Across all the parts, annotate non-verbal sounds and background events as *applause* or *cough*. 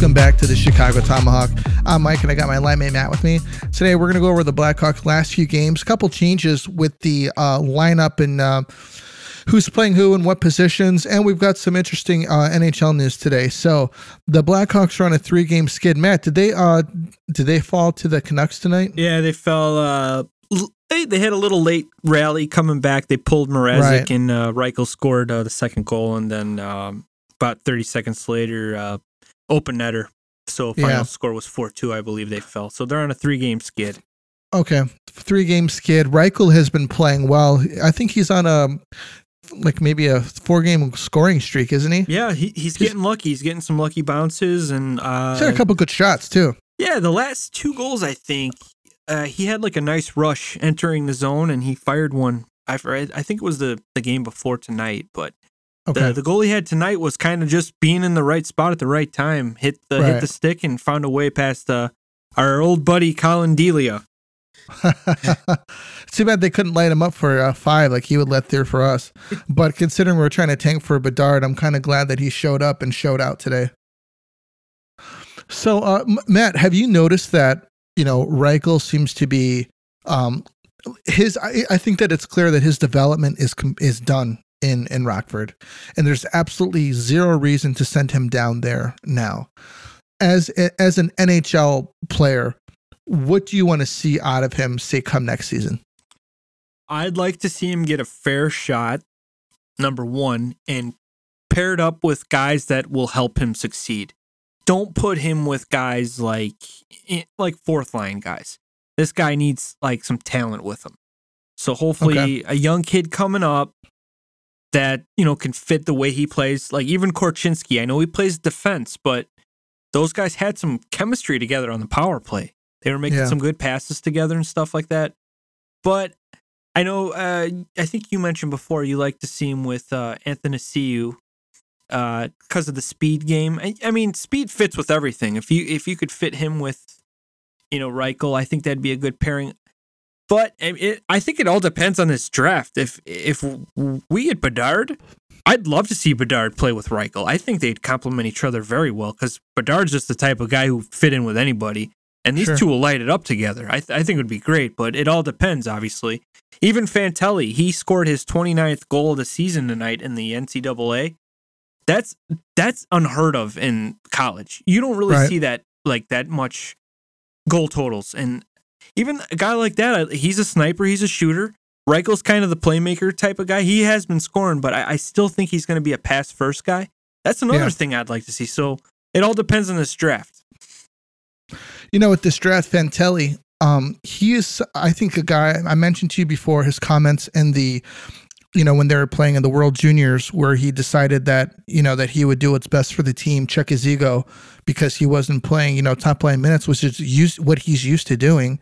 Welcome back to the Chicago Tomahawk. I'm Mike and I got my line mate Matt with me. Today we're going to go over the Blackhawks' last few games, a couple changes with the uh, lineup and uh, who's playing who and what positions, and we've got some interesting uh, NHL news today. So the Blackhawks are on a three-game skid. Matt, did they uh did they fall to the Canucks tonight? Yeah, they fell. Uh, they they had a little late rally coming back. They pulled Mrazek Right. and uh, Reichel scored uh, the second goal, and then um, about 30 seconds later, uh, open netter. So final Yeah. score was 4 2, I believe they fell. So they're on a three game skid. Okay, three-game skid. Reichel has been playing well. I think he's on a like maybe a four-game scoring streak, isn't he? Yeah, he, he's getting lucky. He's getting some lucky bounces. And uh, He's had a couple good shots too. yeah, the last two goals, I think, uh, he had like a nice rush entering the zone and he fired one. I, I think it was the, the game before tonight, but Okay. The, the goal he had tonight was kind of just being in the right spot at the right time. Hit the hit the stick and found a way past uh, our old buddy Collin Delia. *laughs* Too bad they couldn't light him up for uh, five like he would let through for us. *laughs* But considering we're trying to tank for Bedard, I'm kind of glad that he showed up and showed out today. So, uh, M- Matt, have you noticed that you know Reichel seems to be um, his? I, I think that it's clear that his development is is done in in Rockford, and there's absolutely zero reason to send him down there now. As as an NHL player, what do you want to see out of him, say, come next season? I'd like to see him get a fair shot, number one, and paired up with guys that will help him succeed. Don't put him with guys like eh, like fourth line guys. This guy needs like some talent with him. So hopefully Okay. a young kid coming up that, you know, can fit the way he plays. Like even Korchinski, I know he plays defense, but those guys had some chemistry together on the power play. They were making Yeah. some good passes together and stuff like that. But I know. Uh, I think you mentioned before you like to see him with uh, Athanasiou because of the speed game. I, I mean, speed fits with everything. If you if you could fit him with, you know, Reichel, I think that'd be a good pairing. But I- it, I think it all depends on this draft. If if we get Bedard, I'd love to see Bedard play with Reichel. I think they'd complement each other very well because Bedard's just the type of guy who fit in with anybody. And these Sure. two will light it up together. I, th- I think it would be great, but it all depends, obviously. Even Fantilli, he scored his 29th goal of the season tonight in the NCAA. That's that's unheard of in college. You don't really Right. see that like that much goal totals. And even a guy like that, he's a sniper, he's a shooter. Reichel's kind of the playmaker type of guy. He has been scoring, but I, I still think he's going to be a pass first guy. That's another Yeah. thing I'd like to see. So it all depends on this draft. You know, with this draft, Fantilli, um, he is, I think, a guy I mentioned to you before. His comments in the, you know, when they were playing in the World Juniors, where he decided that you know that he would do what's best for the team, check his ego, because he wasn't playing, you know, top line minutes, which is used what he's used to doing,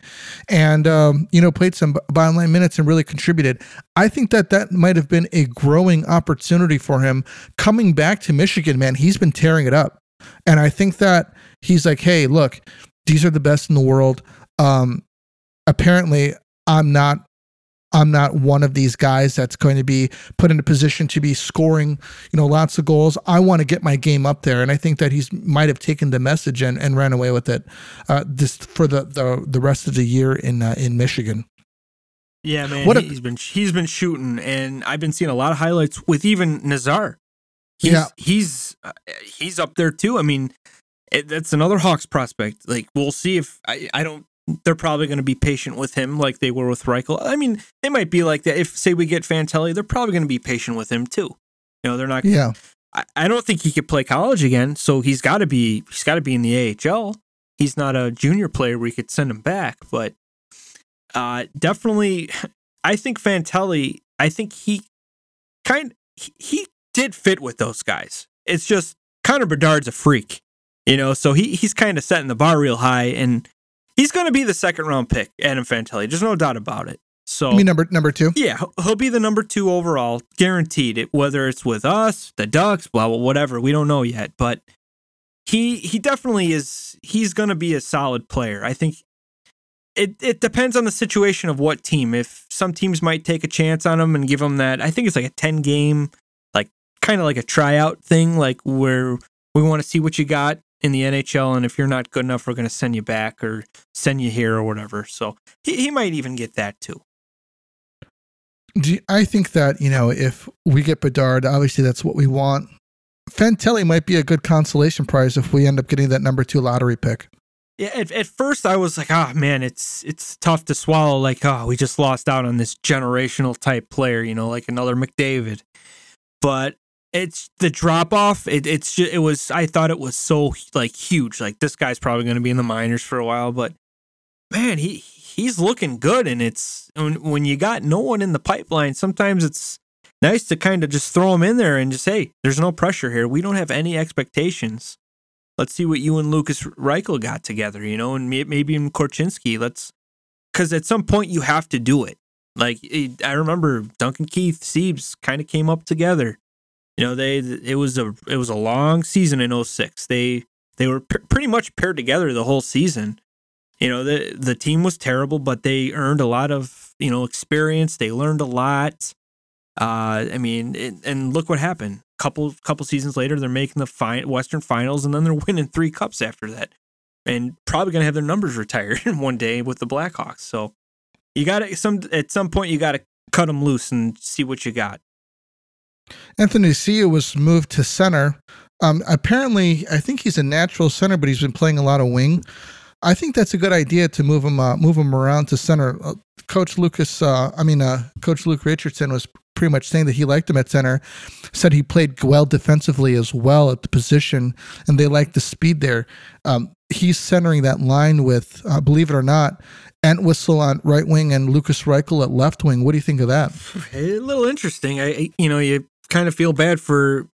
and um, you know, played some bottom line minutes and really contributed. I think that that might have been a growing opportunity for him coming back to Michigan. Man, he's been tearing it up, and I think that he's like, hey, look, these are the best in the world. Um, apparently, I'm not. I'm not one of these guys that's going to be put in a position to be scoring, you know, lots of goals. I want to get my game up there, and I think that he's might have taken the message and, and ran away with it. Uh, this for the, the the rest of the year in uh, in Michigan. Yeah, man. What a- he's been he's been shooting, and I've been seeing a lot of highlights with even Nazar. He's, Yeah. he's uh, he's up there too. I mean, it, that's another Hawks prospect. Like we'll see if I I don't. They're probably going to be patient with him, like they were with Reichel. I mean, they might be like that. If say we get Fantilli, they're probably going to be patient with him too. You know, they're not. Yeah, I, I don't think he could play college again, so he's got to be he's got to be in the AHL. He's not a junior player where you could send him back, but uh, definitely, I think Fantilli. I think he kind he, he did fit with those guys. It's just Connor Bedard's a freak, you know, so he he's kind of setting the bar real high, and he's going to be the second round pick, Adam Fantilli. There's no doubt about it. So mean number number two. yeah, he'll- he'll be the number two overall, guaranteed. It whether it's with us, the Ducks, blah blah, whatever, we don't know yet. But he he definitely is. He's going to be a solid player. I think it it depends on the situation of what team. If some teams might take a chance on him and give him that, I think it's like a ten game, like kind of like a tryout thing, like where we want to see what you got. In the NHL, and if you're not good enough, we're going to send you back or send you here or whatever. So he, he might even get that too. Do I think that you know if we get Bedard, obviously that's what we want. Fantilli might be a good consolation prize if we end up getting that number two lottery pick. Yeah, at, at first I was like, oh man, it's it's tough to swallow. Like, oh, we just lost out on this generational type player, you know, like another McDavid. But it's the drop off. It, it's just, it was. I thought it was so like huge. Like this guy's probably going to be in the minors for a while, but man, he he's looking good. And it's when, when you got no one in the pipeline, sometimes it's nice to kind of just throw him in there and just hey, there's no pressure here. We don't have any expectations. Let's see what you and Lukas Reichel got together, you know, and maybe in Korchinski. Let's because at some point you have to do it. Like I remember Duncan Keith, Seabs kind of came up together. You know, they it was a it was a long season in 06. They they were p- pretty much paired together the whole season. You know, the the team was terrible, but they earned a lot of, you know, experience. They learned a lot. Uh, I mean, it, and look what happened. Couple couple seasons later, they're making the fi- Western Finals, and then they're *laughs* winning three cups after that, and probably gonna have their numbers retired *laughs* in one day with the Blackhawks. So you got to some at some point you got to cut them loose and see what you got. Athanasiou was moved to center. Um, apparently, I think he's a natural center, but he's been playing a lot of wing. I think that's a good idea to move him uh, move him around to center. Uh, Coach Lucas, uh, I mean, uh, Coach Luke Richardson was pretty much saying that he liked him at center. Said he played well defensively as well at the position, and they liked the speed there. Um, he's centering that line with, uh, believe it or not, Entwistle on right wing and Lukas Reichel at left wing. What do you think of that? A little interesting. I, you know, you kind of feel bad for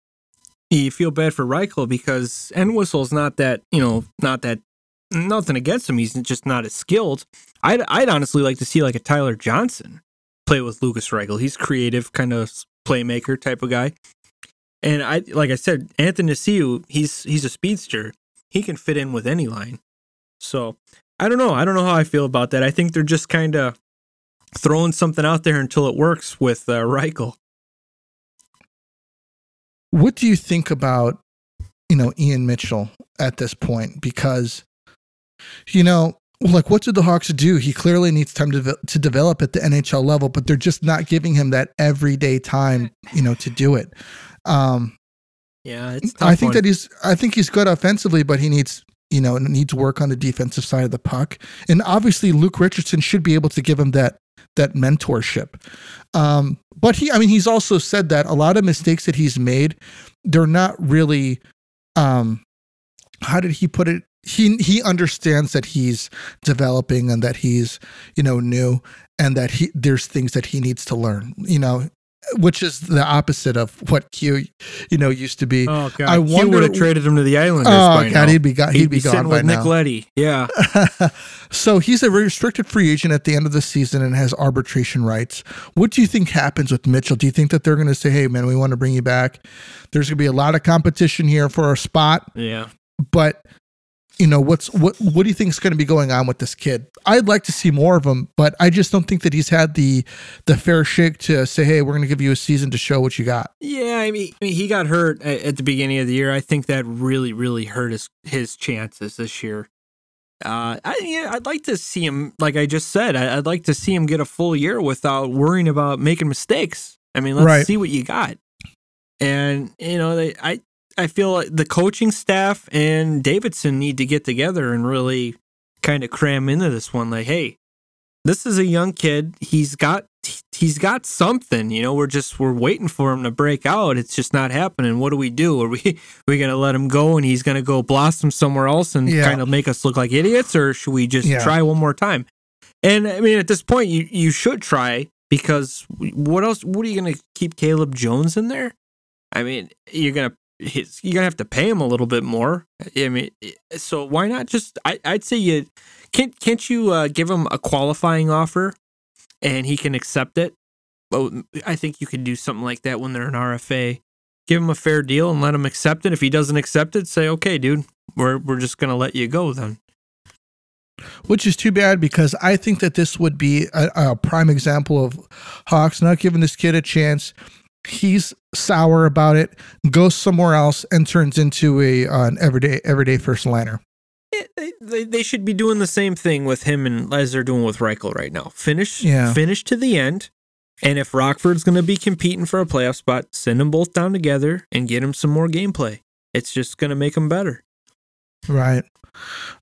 you feel bad for Reichel because Entwistle's not that you know not that nothing against him. He's just not as skilled. I'd I'd honestly like to see like a Tyler Johnson play with Lukas Reichel. He's creative, kind of playmaker type of guy. And I like I said, Athanasiou, he's he's a speedster. He can fit in with any line. So I don't know. I don't know how I feel about that. I think they're just kind of throwing something out there until it works with uh, Reichel. What do you think about, you know, Ian Mitchell at this point? Because, you know, like what did the Hawks do? He clearly needs time to to develop at the NHL level, but they're just not giving him that everyday time, you know, to do it. Um, yeah, I think one. that he's I think he's good offensively, but he needs you know needs work on the defensive side of the puck. And obviously, Luke Richardson should be able to give him that that mentorship. Um, but he, I mean, he's also said that a lot of mistakes that he's made, they're not really. Um, how did he put it? He he understands that he's developing and that he's you know new and that he there's things that he needs to learn. You know, which is the opposite of what Q, you know, used to be. Oh god, I Q wonder, would have traded him to the Islanders. Oh god, now. he'd be gone. He'd, he'd be, be gone by now. Nick Letty, Yeah. *laughs* so he's a restricted free agent at the end of the season and has arbitration rights. What do you think happens with Mitchell? Do you think that they're going to say, "Hey, man, we want to bring you back"? There's going to be a lot of competition here for a spot. Yeah. But you know what's what what do you think is going to be going on with this kid i'd like to see more of him but i just don't think that he's had the the fair shake to say hey we're going to give you a season to show what you got yeah i mean, I mean he got hurt at the beginning of the year i think that really really hurt his his chances this year uh, I, yeah, I'd like to see him, like I just said, I, would like to see him get a full year without worrying about making mistakes. I mean, let's right. see what you got. And you know, they, I I feel like the coaching staff and Davidson need to get together and really kind of cram into this one. Like, hey, this is a young kid. He's got he's got something. You know, we're just we're waiting for him to break out. It's just not happening. What do we do? Are we are *laughs* we gonna let him go and he's gonna go blossom somewhere else and yeah. kind of make us look like idiots, or should we just yeah. try one more time? And I mean, at this point, you you should try because what else? What are you gonna keep Caleb Jones in there? I mean, you're gonna you're gonna have to pay him a little bit more. I mean, so why not just? I, would say you can't. Can't you uh, give him a qualifying offer, and he can accept it? Well, I think you could do something like that when they're an RFA. Give him a fair deal and let him accept it. If he doesn't accept it, say, "Okay, dude, we're we're just gonna let you go then." Which is too bad because I think that this would be a, a prime example of Hawks not giving this kid a chance he's sour about it, goes somewhere else, and turns into a uh, an everyday everyday first liner. Yeah, they, they, they should be doing the same thing with him and as they're doing with Reichel right now. Finish, Yeah. finish to the end. And if Rockford's going to be competing for a playoff spot, send them both down together and get them some more gameplay. It's just going to make them better. Right.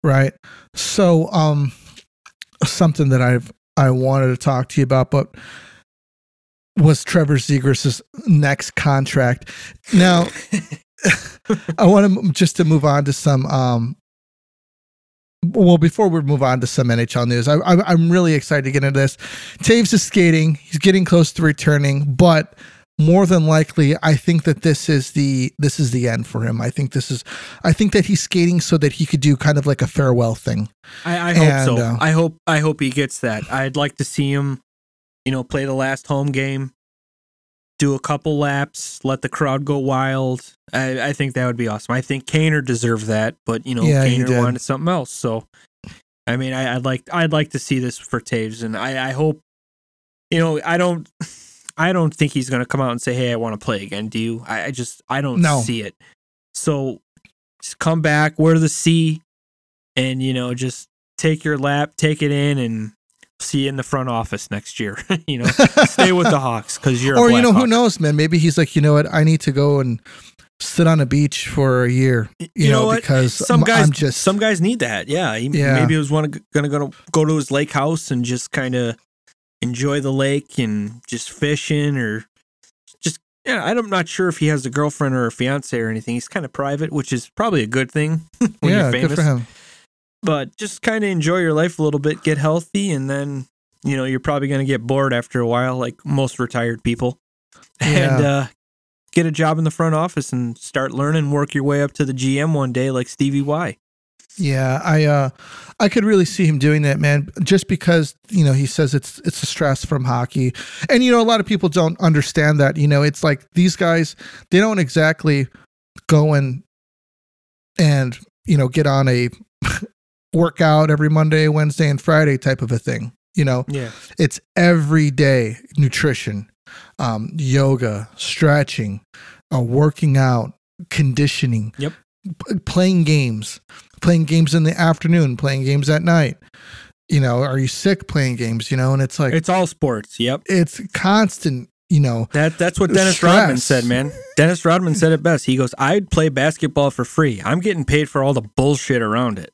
Right. So um something that I've I wanted to talk to you about, but was Trevor Zegras' next contract. Now *laughs* I want to just to move on to some um well, before we move on to some NHL news, I, I, I'm really excited to get into this. Toews is skating; he's getting close to returning, but more than likely, I think that this is the this is the end for him. I think this is, I think that he's skating so that he could do kind of like a farewell thing. I, I hope And, so. uh, I hope I hope he gets that. I'd like to see him, you know, play the last home game, do a couple laps, let the crowd go wild. I, I think that would be awesome. I think Kaner deserved that, but you know, Yeah, Kaner wanted something else. So, I mean, I, I'd like I'd like to see this for Toews, and I, I hope, you know, I don't. I don't think he's going to come out and say, "Hey, I want to play again." Do you? I, I just I don't No. see it. So, just come back, wear the C, and you know, just take your lap, take it in, and see you in the front office next year. *laughs* you know, stay with the *laughs* Hawks because you're. a or you know, who knows, man? Maybe he's like, you know what? I need to go and sit on a beach for a year. You, know, what? because some guys I'm just some guys need that. Yeah, he, Yeah. maybe he was one gonna go go to his lake house and just kind of enjoy the lake and just fishing or just yeah. I'm not sure if he has a girlfriend or a fiance or anything. He's kind of private, which is probably a good thing *laughs* when yeah, you're good for him. But just kind of enjoy your life a little bit, get healthy, and then you know you're probably gonna get bored after a while, like most retired people, and uh, get a job in the front office and start learning, work your way up to the GM one day, like Stevie Y. Yeah, I uh I could really see him doing that, man, just because, you know, he says it's it's a stress from hockey. And you know, a lot of people don't understand that, you know, it's like these guys, they don't exactly go and and, you know, get on a workout every Monday, Wednesday and Friday type of a thing. You know, Yeah. it's everyday nutrition, um, yoga, stretching, uh, working out, conditioning. Yep. p- playing games, playing games in the afternoon, playing games at night. You know, are you sick playing games? You know, and it's like It's all sports. Yep. it's constant. You know, That that's what Dennis Stress. Rodman said, man. Dennis Rodman said it best. He goes, "I'd play basketball for free. I'm getting paid for all the bullshit around it."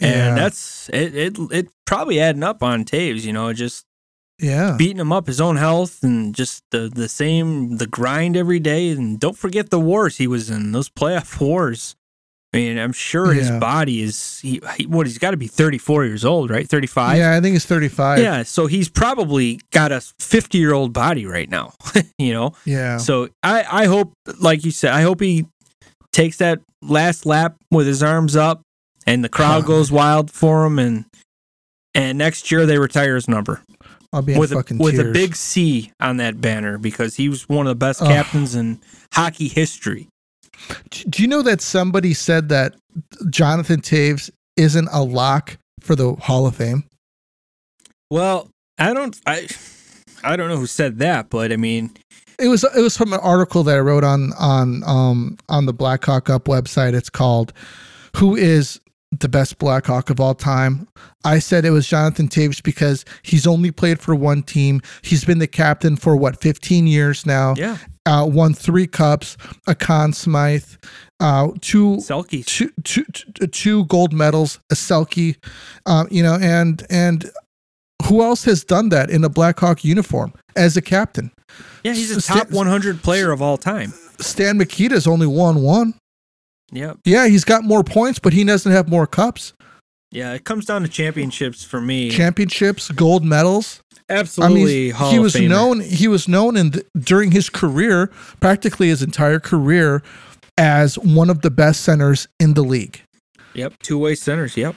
Yeah. And that's it, it it probably adding up on Toews, you know, just yeah, beating him up his own health and just the the same the grind every day and don't forget the wars he was in, those playoff *laughs* wars. I mean, I'm sure his Yeah. body is he, he what he's got to be 34 years old, right? 35. yeah. I think thirty five. Yeah, so he's probably got a 50 year old body right now, *laughs* you know? yeah, So I, I hope, like you said, I hope he takes that last lap with his arms up and the crowd goes wild for him. And and next year they retire his number I'll be with a, with a big C on that banner because he was one of the best captains in hockey history. Do you know that somebody said that Jonathan Toews isn't a lock for the Hall of Fame? Well, I don't, I, I don't know who said that, but I mean, It was it was from an article that I wrote on on um on the Blackhawk Up website. It's called "Who is the best Blackhawk of all time?" I said it was Jonathan Toews because he's only played for one team. He's been the captain for what 15 years now. yeah, Uh, won three cups, a Conn Smythe, uh, two Selke. two, two, two, two gold medals, a Selke, um, you know, and and who else has done that in a Blackhawk uniform as a captain? Yeah, he's a top 100 player of all time. Stan Mikita's only won one. Yep. Yeah, he's got more points, but he doesn't have more cups, Yeah, it comes down to championships for me. championships, gold medals. I Absolutely, mean, Hall he was Famer. known. He was known in the, during his career, practically his entire career, as one of the best centers in the league. Yep, two way centers. Yep.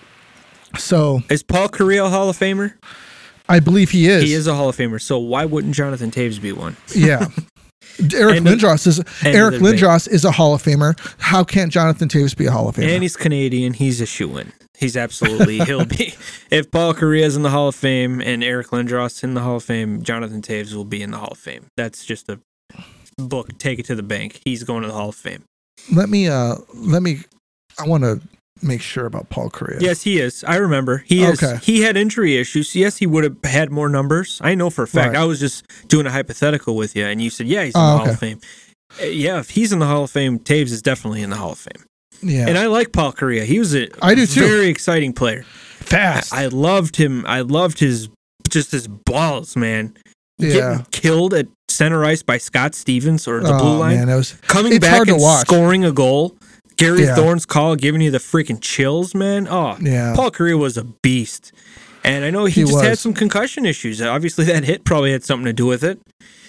So Is Paul Kariya Hall of Famer? I believe he is. He is a Hall of Famer. So why wouldn't Jonathan Toews be one? Yeah. *laughs* Eric of- Lindros is Eric of the debate. Lindros is a Hall of Famer. How can't Jonathan Toews be a Hall of Famer? And he's Canadian. He's a shoe in. He's absolutely he'll be. *laughs* If Paul Kariya's in the Hall of Fame and Eric Lindros in the Hall of Fame, Jonathan Toews will be in the Hall of Fame. That's just a book, take it to the bank. He's going to the Hall of Fame. Let me uh let me I want to make sure about Paul Kariya. Yes, he is. I remember. He is. Okay. He had injury issues. Yes, he would have had more numbers. I know for a fact. Right. I was just doing a hypothetical with you, and you said, "Yeah, he's in Oh, the Hall of Fame." Uh, Yeah, if he's in the Hall of Fame, Toews is definitely in the Hall of Fame. Yeah. And I like Paul Kariya. He was a I do too. very exciting player. Fast. I loved him. I loved his just his balls, man. Yeah. Getting killed at center ice by Scott Stevens or the oh, blue line. man, was Coming back and scoring a goal. Gary Yeah. Thorne's call giving you the freaking chills, man. Oh, Yeah. Paul Kariya was a beast. And I know he, He just had some concussion issues. Obviously, that hit probably had something to do with it.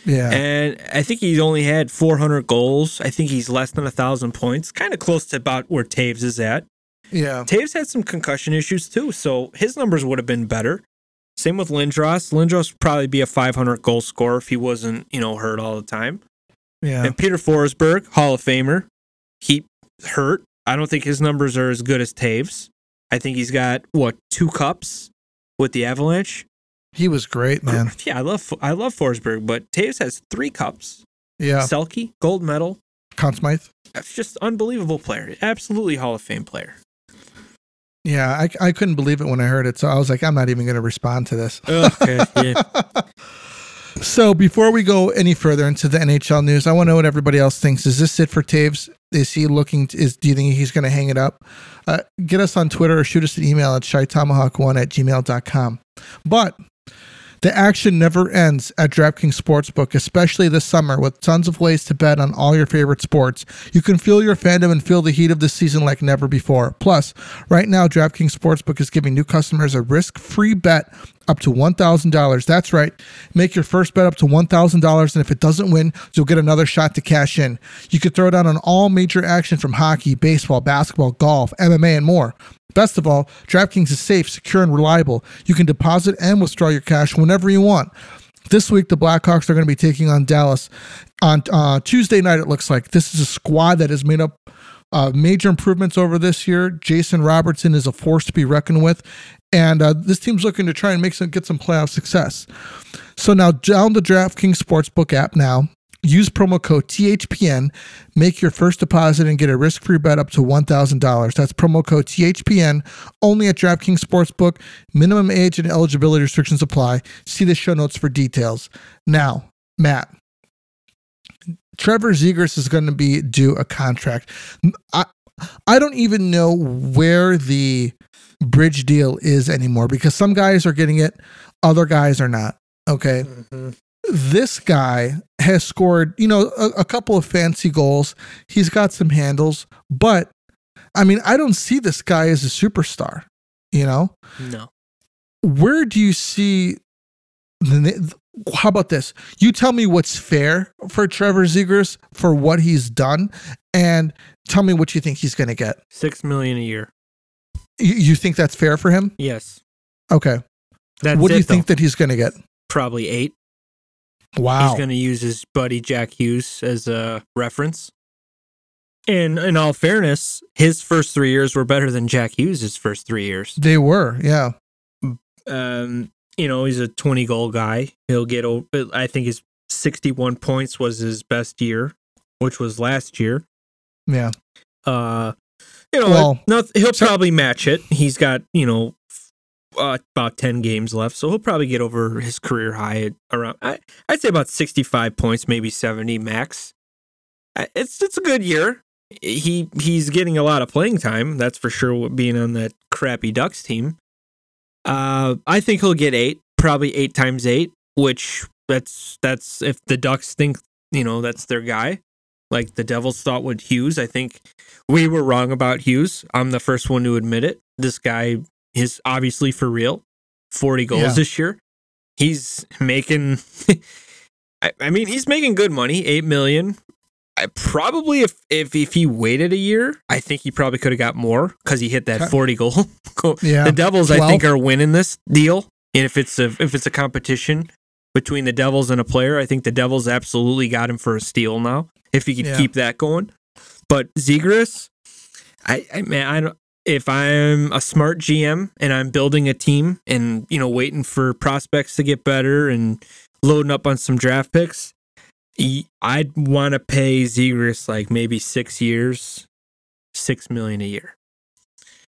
yeah. And I think he's only had 400 goals. I think he's less than a 1,000 points, kind of close to about where Toews is at. yeah. Toews had some concussion issues too, so his numbers would have been better. Same with Lindros. Lindros would probably be a 500 goal scorer if he wasn't, you know, hurt all the time. Yeah. And Peter Forsberg, Hall of Famer, he hurt. I don't think his numbers are as good as Toews. I think he's got what two cups with the Avalanche. He was great, man. Yeah, I love I love Forsberg, but Toews has three cups. Yeah. Selke, gold medal. Conn Smythe. That's just unbelievable player. Absolutely Hall of Fame player. Yeah, I, I couldn't believe it when I heard it. So I was like, I'm not even going to respond to this. Okay, yeah. *laughs* *laughs* So before we go any further into the NHL news, I want to know what everybody else thinks. Is this it for Toews? Is he looking? To, is do you think he's going to hang it up? Uh, get us on Twitter or shoot us an email at shytomahawk1 at gmail.com. But the action never ends at DraftKings Sportsbook, especially this summer with tons of ways to bet on all your favorite sports. You can feel your fandom and feel the heat of the season like never before. Plus, right now, DraftKings Sportsbook is giving new customers a risk free bet up to $1,000. That's right. Make your first bet up to $1,000, and if it doesn't win, you'll get another shot to cash in. You can throw down on all major action from hockey, baseball, basketball, golf, MMA, and more. Best of all, DraftKings is safe, secure, and reliable. You can deposit and withdraw your cash whenever you want. This week, the Blackhawks are going to be taking on Dallas on uh, Tuesday night. It looks like this is a squad that is made up uh, major improvements over this year. Jason Robertson is a force to be reckoned with, and uh, this team's looking to try and make some get some playoff success. So now down the DraftKings Sportsbook app now. Use promo code THPN, make your first deposit, and get a risk free bet up to $1,000. That's promo code THPN only at DraftKings Sportsbook. Minimum age and eligibility restrictions apply. See the show notes for details. Now, Matt, Trevor Zegras is going to be due a contract. I I don't even know where the bridge deal is anymore because some guys are getting it, other guys are not. Okay. Mm-hmm. This guy has scored, you know, a, a couple of fancy goals. He's got some handles, but I mean, I don't see this guy as a superstar, you know? No. where do you see the how about this you tell me what's fair for trevor zegras for what he's done and tell me what you think he's going to get Six million a year. you, you think that's fair for him Yes. okay That's what do you think though. that he's going to get Probably eight. wow He's going to use his buddy Jack Hughes as a reference. And in all fairness, his first three years were better than Jack Hughes' first three years. they were yeah Um, you know, he's a 20 goal guy. He'll get over, I think his 61 points was his best year, which was last year. yeah Uh, you know, Well, not, he'll probably match it. He's got, you know, uh, about 10 games left. So he'll probably get over his career high at around, I, I'd say about 65 points, maybe 70 max. It's, it's a good year. He, he's getting a lot of playing time. That's for sure. Being on that crappy Ducks team. Uh, I think he'll get eight, probably eight times eight, which that's, that's if the Ducks think, you know, that's their guy. Like the Devils thought with Hughes. I think we were wrong about Hughes. I'm the first one to admit it. This guy is obviously for real. 40 goals Yeah. this year. He's making *laughs* I, I mean, he's making good money, 8 million. I probably if if if he waited a year, I think he probably could have got more cuz he hit that 40 goal. *laughs* goal. Yeah. The Devils I think are winning this deal. And if it's a if it's a competition between the Devils and a player, I think the Devils absolutely got him for a steal now if he could Yeah. keep that going. But Zegras, I, I man, I don't. If I'm a smart GM and I'm building a team and you know waiting for prospects to get better and loading up on some draft picks, I'd want to pay Zegras like maybe six years, six million a year.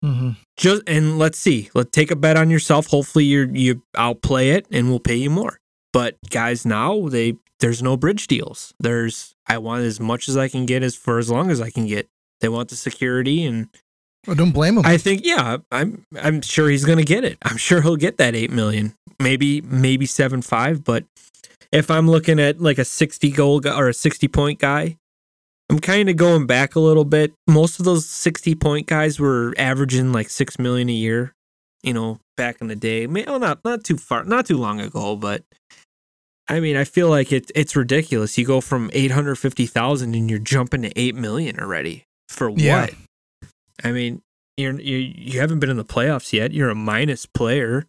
Mm-hmm. Just and let's see. Let's take a bet on yourself. Hopefully you you outplay it and we'll pay you more. But guys, now they there's no bridge deals. There's I want as much as I can get as for as long as I can get. They want the security and Well, don't blame him. I think yeah, I'm I'm sure he's gonna get it. I'm sure he'll get that eight million, maybe maybe seven five. But if I'm looking at like a sixty goal guy or a sixty point guy, I'm kind of going back a little bit. Most of those sixty point guys were averaging like six million a year. You know, back in the day. May- Well, not not too far, not too long ago, but. I mean, I feel like it's it's ridiculous. You go from eight hundred fifty thousand and you're jumping to eight million already for Yeah. what? I mean, you're you you haven't been in the playoffs yet. You're a minus player.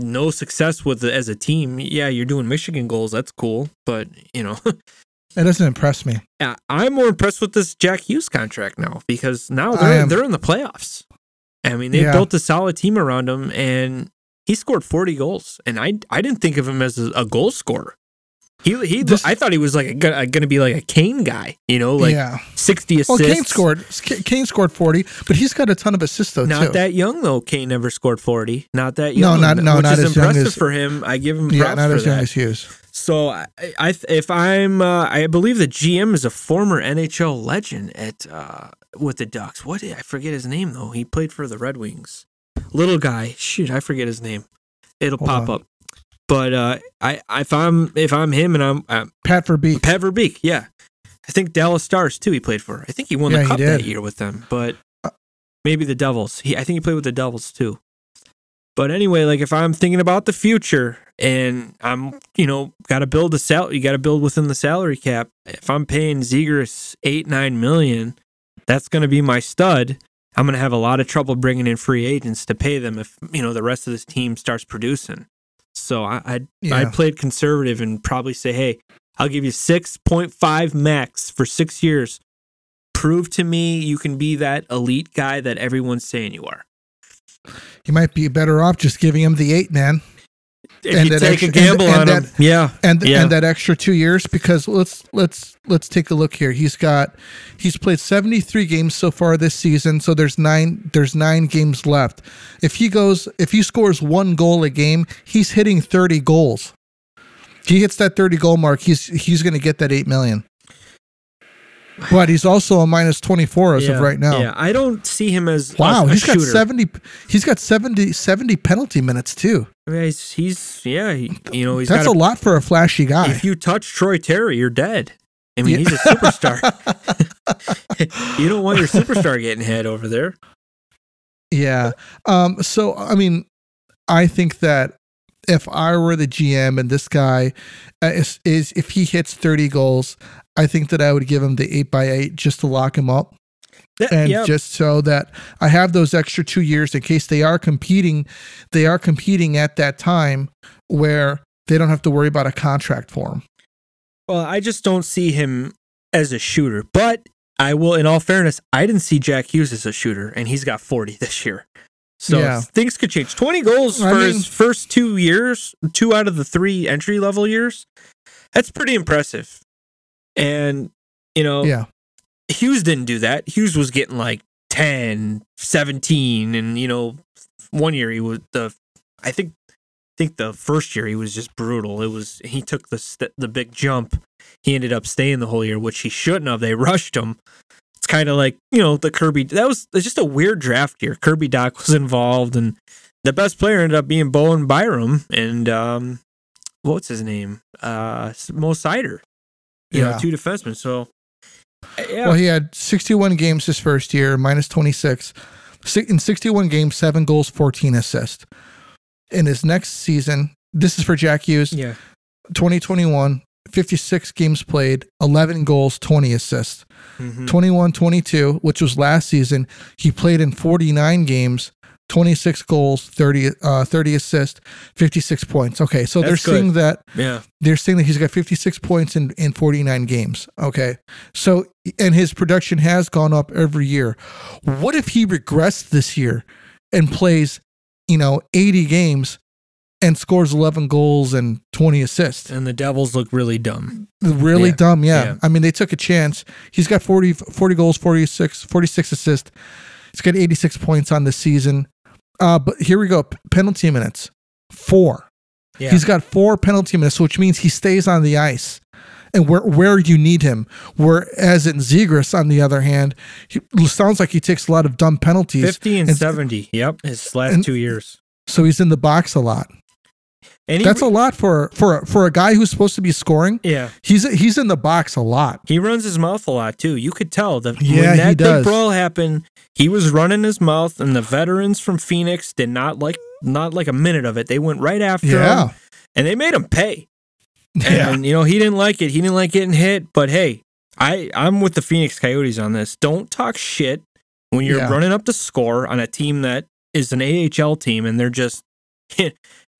No success with the, as a team. Yeah, you're doing Michigan goals. That's cool, but you know, *laughs* it doesn't impress me. yeah, I'm more impressed with this Jack Hughes contract now because now they're they're in the playoffs. I mean, they Yeah. built a solid team around him, and he scored 40 goals. And I I didn't think of him as a, a goal scorer. He he. This- I thought he was like gonna, gonna be like a Kane guy. You know, like yeah. 60 assists. Well, Kane scored. Kane scored forty, but he's got a ton of assists though Not too. that young though. Kane never scored forty. Not that No, young. not- no, which not is as young impressive as- for him. I give him props yeah, not for as young that. as Hughes. So I, I, if I'm, uh, I believe the GM is a former NHL legend at uh, with the Ducks. What I forget his name though. He played for the Red Wings. Little guy. Shoot, I forget his name. It'll Hold pop on. up. But uh, I, if I'm, if I'm him and I'm, uh, Pat Verbeek. Pat Verbeek, yeah. I think Dallas Stars too. He played for. I think he won Yeah, the cup that year with them, but Uh, maybe the Devils. He, I think he played with the Devils too. But anyway, like if I'm thinking about the future and I'm, you know, got to build a sal, you got to build within the salary cap. If I'm paying Zegras eight nine million, that's going to be my stud. I'm going to have a lot of trouble bringing in free agents to pay them if you know the rest of this team starts producing. So I I Yeah. I played conservative and probably say, hey, I'll give you six point five max for six years. Prove to me you can be that elite guy that everyone's saying you are. You might be better off just giving him the eight man If And you that take extra- a gamble and- and on him, that- yeah, and Yeah. and that extra two years because let's let's let's take a look here. He's got he's played seventy three games so far this season, so there's nine there's nine games left. If he goes if he scores one goal a game, he's hitting thirty goals. He hits that thirty goal mark, he's he's going to get that eight million. But he's also a minus twenty four as yeah, of right now. Yeah, I don't see him as Wow, a, a he's got shooter. 70 he's got 70 70 penalty minutes too. I mean, he's, he's yeah, he, you know, he's That's got a lot for a flashy guy. If you touch Troy Terry, you're dead. I mean, Yeah. he's a superstar. *laughs* *laughs* you don't want your superstar getting hit over there. Yeah. Um, so I mean, I think that if I were the GM and this guy uh, is, is if he hits 30 goals, I think that I would give him the eight by eight just to lock him up That- and just so that I have those extra two years in case they are competing. They are competing at that time where they don't have to worry about a contract for him. Well, I just don't see him as a shooter. But I will, in all fairness, I didn't see Jack Hughes as a shooter, and he's got 40 this year. So Yeah. things could change. 20 goals I for mean- his first two years, two out of the three entry level years. That's pretty impressive. And, you know, Yeah. Hughes didn't do that. Hughes was getting like 10, 17 and you know one year he was the I think I think the first year he was just brutal. It was he took the st- the big jump. He ended up staying the whole year, which he shouldn't have. They rushed him. Kind of like, you know, the Kirby that was it's just a weird draft year. Kirby Dach was involved and the best player ended up being Bowen Byram and um what's his name? Uh Mo Seider. You know, Yeah. two defensemen. So yeah. Well, he had 61 games his first year, minus 26. In 61 games, seven goals, 14 assists. In his next season, this is for Jack Hughes, yeah. 2021, 56 games played, 11 goals, 20 assists. Mhm. 21 22, which was last season, he played in 49 games, 26 goals, 30, uh, 30 assists, 56 points. Okay, so That's they're saying good. that Yeah. they're saying that he's got 56 points in, in 49 games. Okay. So, and his production has gone up every year. What if he regressed this year and plays, you know, 80 games and scores 11 goals and 20 assists. And the Devils look really dumb. Really Yeah. dumb, yeah. Yeah. I mean, they took a chance. He's got 40, 40 goals, 46, 46 assists. He's got 86 points on the season. Uh, but here we go. P- penalty minutes. Four. Yeah. He's got four penalty minutes, which means he stays on the ice and where where you need him. Whereas in Zegras, on the other hand, he sounds like he takes a lot of dumb penalties. 50 and and- 70. Yep. His last and- two years. So he's in the box a lot. And he, That's a lot for for for a guy who's supposed to be scoring. yeah. He's he's in the box a lot. He runs his mouth a lot too. You could tell that Yeah, when he that does. big brawl happened, he was running his mouth, and the veterans from Phoenix did not like not like a minute of it. They went right after Yeah. him, and they made him pay. *laughs* Yeah. And you know he didn't like it. He didn't like getting hit. But hey, I I'm with the Phoenix Coyotes on this. Don't talk shit when you're Yeah. running up the score on a team that is an AHL team, and they're just *laughs*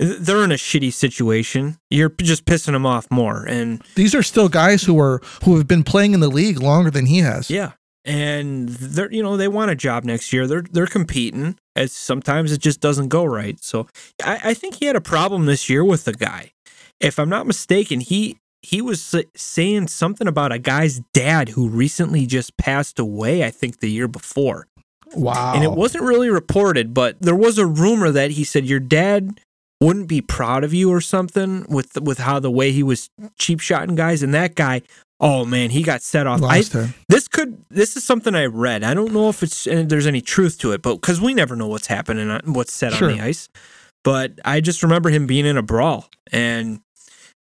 they're in a shitty situation. You're just pissing them off more, and These are still guys who are who have been playing in the league longer than he has. Yeah. And they're you know, they want a job next year. They're they're competing. As sometimes it just doesn't go right. So I, I think he had a problem this year with the guy. If I'm not mistaken, he he was saying something about a guy's dad who recently just passed away, I think the year before. Wow. And it wasn't really reported, but there was a rumor that he said your dad wouldn't be proud of you or something with with how the way he was cheap shotting guys and that guy oh man he got set off I, this could this is something I read. I don't know if it's and there's any truth to it, but because we never know what's happening, on, what's set Sure. on the ice. But I just remember him being in a brawl, and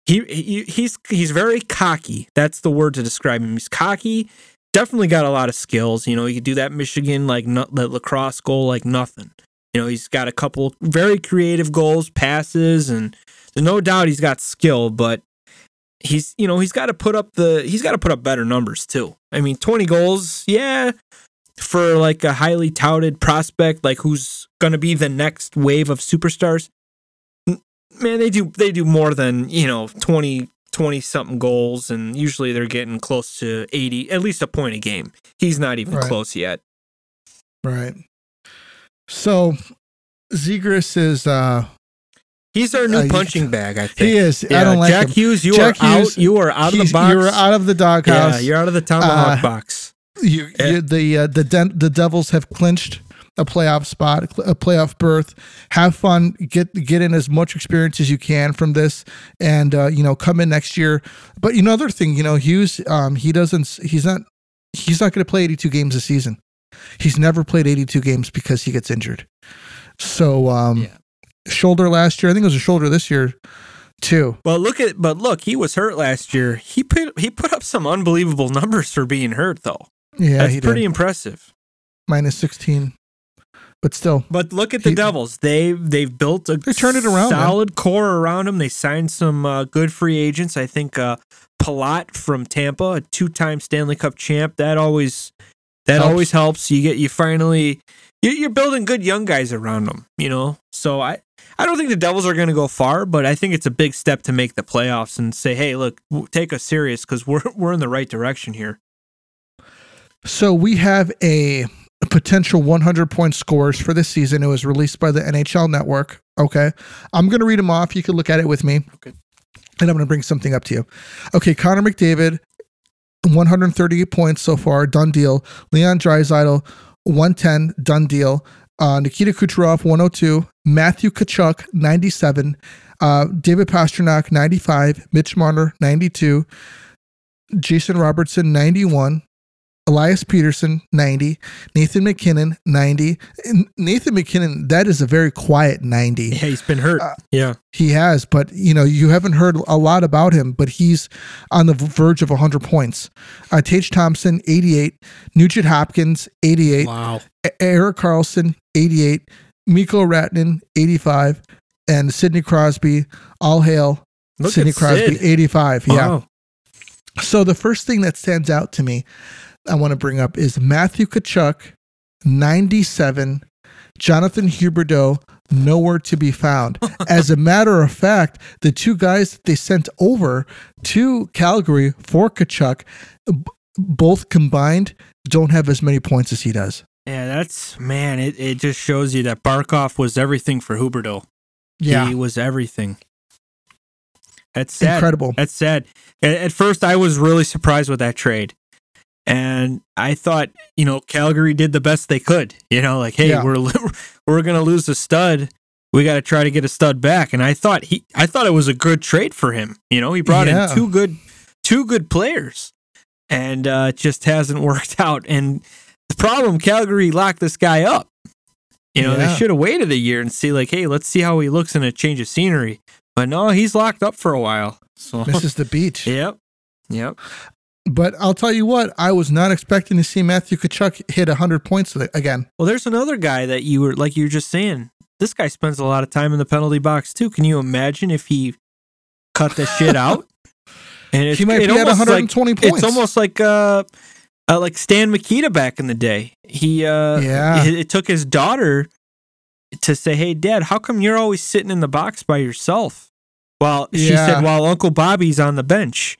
he, he he's he's very cocky. That's the word to describe him. He's cocky. Definitely got a lot of skills. You know, he could do that Michigan like no, that lacrosse goal like nothing. You know, he's got a couple very creative goals, passes, and there's no doubt he's got skill. But he's you know he's got to put up the he's got to put up better numbers too. I mean, 20 goals, yeah, for like a highly touted prospect like who's going to be the next wave of superstars. Man, they do they do more than, you know, 20 20 something goals and usually they're getting close to 80, at least a point a game. He's not even Right. close yet. Right. So Zegras is uh He's our new Uh, punching *laughs* bag, I think. he is. Yeah, I don't like Jack him. Hughes, you Jack are Hughes, out. You are out of the box. You're out of the yeah, doghouse. you're out of the tomahawk Uh, box. you, Yeah. the uh, the Den- the Devils have clinched a playoff spot, a playoff berth. Have fun, get get in as much experience as you can from this, and uh, you know come in next year. But you know, thing, you know, Hughes, um, he doesn't, he's not, he's not going to play 82 games a season. He's never played 82 games because he gets injured. So, um, Yeah. shoulder last year, I think it was a shoulder this year too. But look at but look, he was hurt last year. He put he put up some unbelievable numbers for being hurt though. Yeah, That's pretty did. impressive. Minus 16, but still, But look at the He- Devils. They they've built a They turned it around, man. solid core around them. They signed some uh, good free agents. I think uh Palat from Tampa, a two-time Stanley Cup champ. That always that Helps. always helps. You get you finally you- you're building good young guys around them, you know. So I I don't think the Devils are going to go far, but I think it's a big step to make the playoffs and say, "Hey, look, take us serious because we're *laughs* we're in the right direction here." So we have a potential 100 point scores for this season. It was released by the NHL Network. Okay. I'm going to read them off. You can look at it with me. Okay. And I'm going to bring something up to you. Okay. Connor McDavid, 138 points so far. Done deal. Leon Draisaitl, 110. Done deal. Uh, Nikita Kucherov, 102. Matthew Tkachuk, 97. Uh, David Pastrnak, 95. Mitch Marner, 92. Jason Robertson, 91. Elias Pettersson, 90. Nathan MacKinnon, 90. And Nathan MacKinnon, that is a very quiet 90. Yeah, he's been hurt. Uh, yeah. He has, but you know, you haven't heard a lot about him, but he's on the verge of 100 points. Uh, Tage Thompson, 88. Nugent Hopkins, 88. Wow. Erik Karlsson, 88. Mikko Rantanen, 85. And Sidney Crosby, all hail. Look Sidney Crosby, Sid. 85. Yeah. So the first thing that stands out to me, I want to bring up is Matthew Tkachuk, 97, Jonathan Huberdeau, nowhere to be found. *laughs* As a matter of fact, the two guys that they sent over to Calgary for Tkachuk, b- both combined, don't have as many points as he does. Yeah, that's man. It, it just shows you that Barkov was everything for Huberdeau. Yeah. He was everything. That's sad. Incredible. That's sad. At, at first, I was really surprised with that trade. And I thought, you know, Calgary did the best they could. You know, like, hey, Yeah. we're *laughs* we're gonna lose a stud. We got to try to get a stud back. And I thought he, I thought it was a good trade for him. You know, he brought Yeah. in two good, two good players, and uh, it just hasn't *laughs* worked out. And the problem, Calgary locked this guy up. You know, Yeah. they should have waited a year and see, like, hey, let's see how he looks in a change of scenery. But no, he's locked up for a while. So, Misses the beach. *laughs* yep, yep. But I'll tell you what, I was not expecting to see Matthew Tkachuk hit 100 points again. Well, there's another guy that you were like you were just saying. This guy spends a lot of time in the penalty box too. Can you imagine if he cut the shit *laughs* out? And it's, he might it be at almost like- 120 points. It's almost like uh, uh, like Stan Mikita back in the day. He uh, Yeah. it, it took his daughter to say, "Hey, Dad, how come you're always sitting in the box by yourself?" Well, she Yeah. said, "While Uncle Bobby's on the bench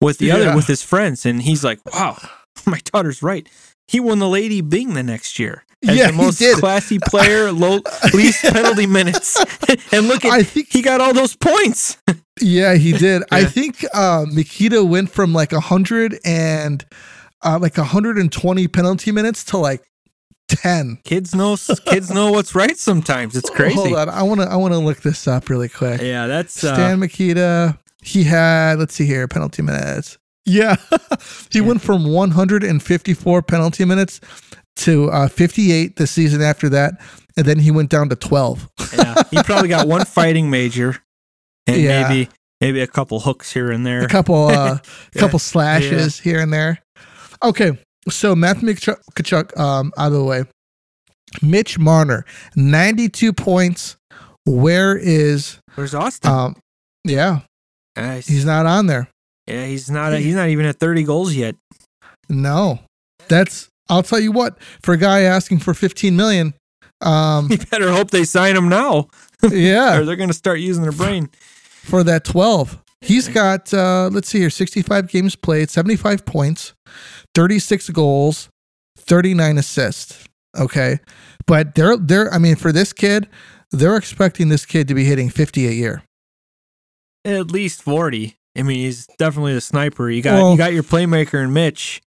with the Yeah. other with his friends," and he's like, "Wow, *laughs* my daughter's right." He won the Lady Byng the next year as Yeah, the he most classy player, *laughs* low least penalty minutes, *laughs* and look at I think, he got all those points. yeah, he did. I think uh, Mikita went from like 100 and uh, like 120 penalty minutes to like 10. Kids know kids know what's right. Sometimes it's crazy. Hold on, I want to I want to look this up really quick. Yeah, that's uh, Stan Mikita, he had let's see here penalty minutes. Yeah, *laughs* he Yeah. went from 154 penalty minutes to uh, 58 the season after that, and then he went down to 12. yeah. He probably got one *laughs* fighting major, and Yeah. maybe maybe a couple hooks here and there. a couple uh, *laughs* Yeah. couple slashes here and there. Okay, so Matthew Tkachuk, Tkachuk um, out of the way. Mitch Marner, 92 points. Where is Where's Auston? um? Yeah, Uh, he's, he's not on there. yeah, he's not. he's not even at thirty goals yet. No, that's. I'll tell you what. For a guy asking for 15 million, um, *laughs* You better hope they sign him now, *laughs* yeah, or they're going to start using their brain. for that 12. He's got uh let's see here 65 games played, 75 points, 36 goals, 39 assists. Okay. But they're they're I mean for this kid, they're expecting this kid to be hitting 50 a year. At least forty. I mean, he's definitely the sniper. You got Well- you got your playmaker and Mitch,